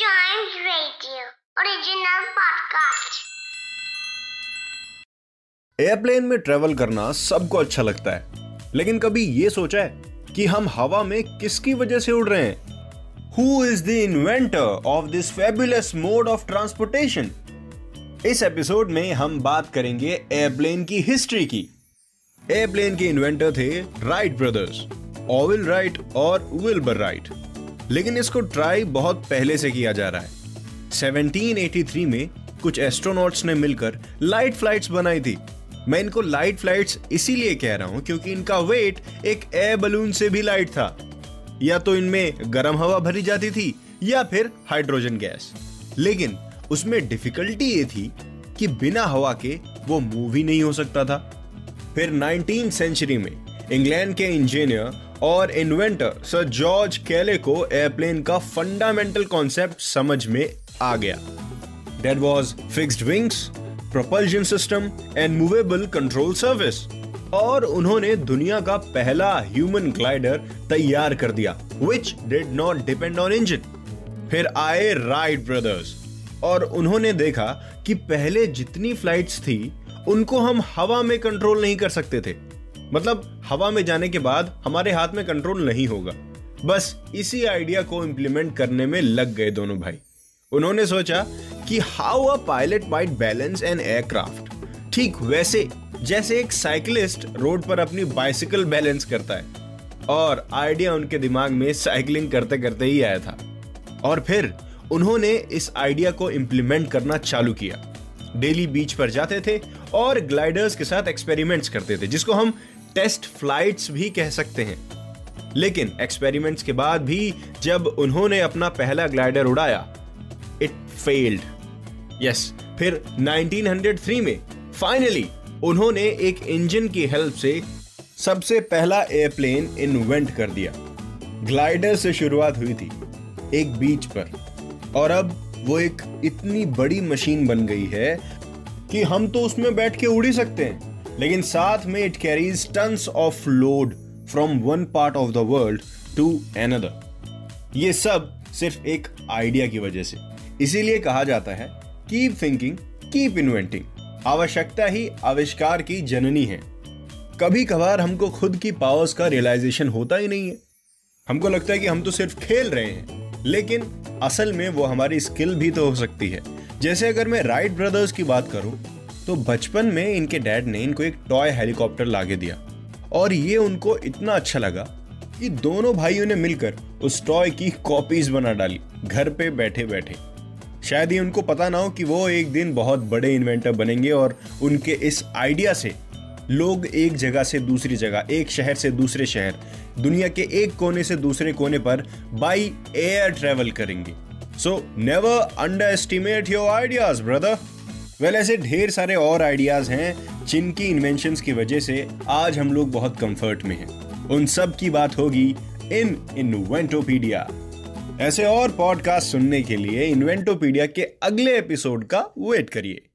Radio. Airplane में travel करना सबको अच्छा लगता है। लेकिन कभी ये सोचा है कि हम हवा में किसकी वजह से उड़ रहे हैं? Who is the inventor of this fabulous mode of transportation इस एपिसोड में हम बात करेंगे एयरप्लेन की हिस्ट्री की। एयरप्लेन के इन्वेंटर थे राइट ब्रदर्स ऑविल राइट और विल्बर राइट लेकिन इसको ट्राई बहुत पहले से किया जा रहा है। 1783 में कुछ एस्ट्रोनॉट्स ने मिलकर लाइट फ्लाइट्स बनाई थी। मैं इनको लाइट फ्लाइट्स इसीलिए कह रहा हूँ क्योंकि इनका वेट एक एयर बलून से भी लाइट था। या तो इनमें गर्म हवा भरी जाती थी या फिर हाइड्रोजन गैस। लेकिन उसमें डिफिकल्टी ये थी कि बिना हवा के वो मूव ही नहीं हो सकता था। फिर 19 सेंचुरी में इंग्लैंड के इंजीनियर और इन्वेंटर सर जॉर्ज कैले को एयरप्लेन का फंडामेंटल कॉन्सेप्ट समझ में आ गया। That was fixed wings, propulsion system and movable control service. और उन्होंने दुनिया का पहला ह्यूमन ग्लाइडर तैयार कर दिया which did not depend on engine फिर आए राइट ब्रदर्स और उन्होंने देखा कि पहले जितनी फ्लाइट्स थी उनको हम हवा में कंट्रोल नहीं कर सकते थे। मतलब हवा में जाने के बाद हमारे हाथ में कंट्रोल नहीं होगा। बस इसी आइडिया को इंप्लीमेंट करने में लग गए दोनों भाई। उन्होंने सोचा कि how a pilot might balance an aircraft ठीक वैसे, जैसे एक साइकिलिस्ट रोड पर अपनी बाइसिकल बैलेंस करता है। और आइडिया उनके दिमाग में साइकिलिंग करते करते ही आया था। और फिर उन्होंने इस आइडिया को इंप्लीमेंट करना चालू किया। डेली बीच पर जाते थे और ग्लाइडर्स के साथ एक्सपेरिमेंट्स करते थे, जिसको हम टेस्ट फ्लाइट्स भी कह सकते हैं। लेकिन एक्सपेरिमेंट्स के बाद भी जब उन्होंने अपना पहला ग्लाइडर उड़ाया इट फेल्ड यस फिर 1903 में फाइनली उन्होंने एक इंजन की हेल्प से सबसे पहला एयरप्लेन इन्वेंट कर दिया। ग्लाइडर से शुरुआत हुई थी, एक बीच पर। और अब वो एक इतनी बड़ी मशीन बन गई है कि हम तो उसमें बैठ के उड़ ही सकते हैं। लेकिन साथ में it carries tons of load from one part of the world to another ये सब सिर्फ़ एक आइडिया की वजह से। इसीलिए कहा जाता है कीप थिंकिंग कीप इन्वेंटिंग आवश्यकता ही आविष्कार की जननी है। कभी कभार हमको खुद की पावर्स का रियलाइजेशन होता ही नहीं है। हमको लगता है कि हम तो सिर्फ़ खेल रहे हैं। लेकिन असल में वो हमारी स्किल भी तो हो सकती है। जैसे अगर मैं राइट ब्रदर्स की बात करूँ तो बचपन में इनके डैड ने इनको एक टॉय हेलीकॉप्टर लाके दिया। और ये उनको इतना अच्छा लगा कि दोनों भाइयों ने मिलकर उस टॉय की कॉपीज बना डाली, घर पे बैठे बैठे शायद ही उनको पता ना हो कि वो एक दिन बहुत बड़े इन्वेंटर बनेंगे और उनके इस आइडिया से लोग एक जगह से दूसरी जगह, एक शहर से दूसरे शहर, दुनिया के एक कोने से दूसरे कोने पर बाई एयर ट्रेवल करेंगे। So never underestimate your ideas brother well ऐसे ढेर सारे और आइडियाज़ हैं जिनकी इन्वेंशन की वजह से आज हम लोग बहुत कंफर्ट में हैं। उन सब की बात होगी इन इन्वेंटोपीडिया ऐसे और पॉडकास्ट सुनने के लिए इन्वेंटोपीडिया के अगले एपिसोड का वेट करिए।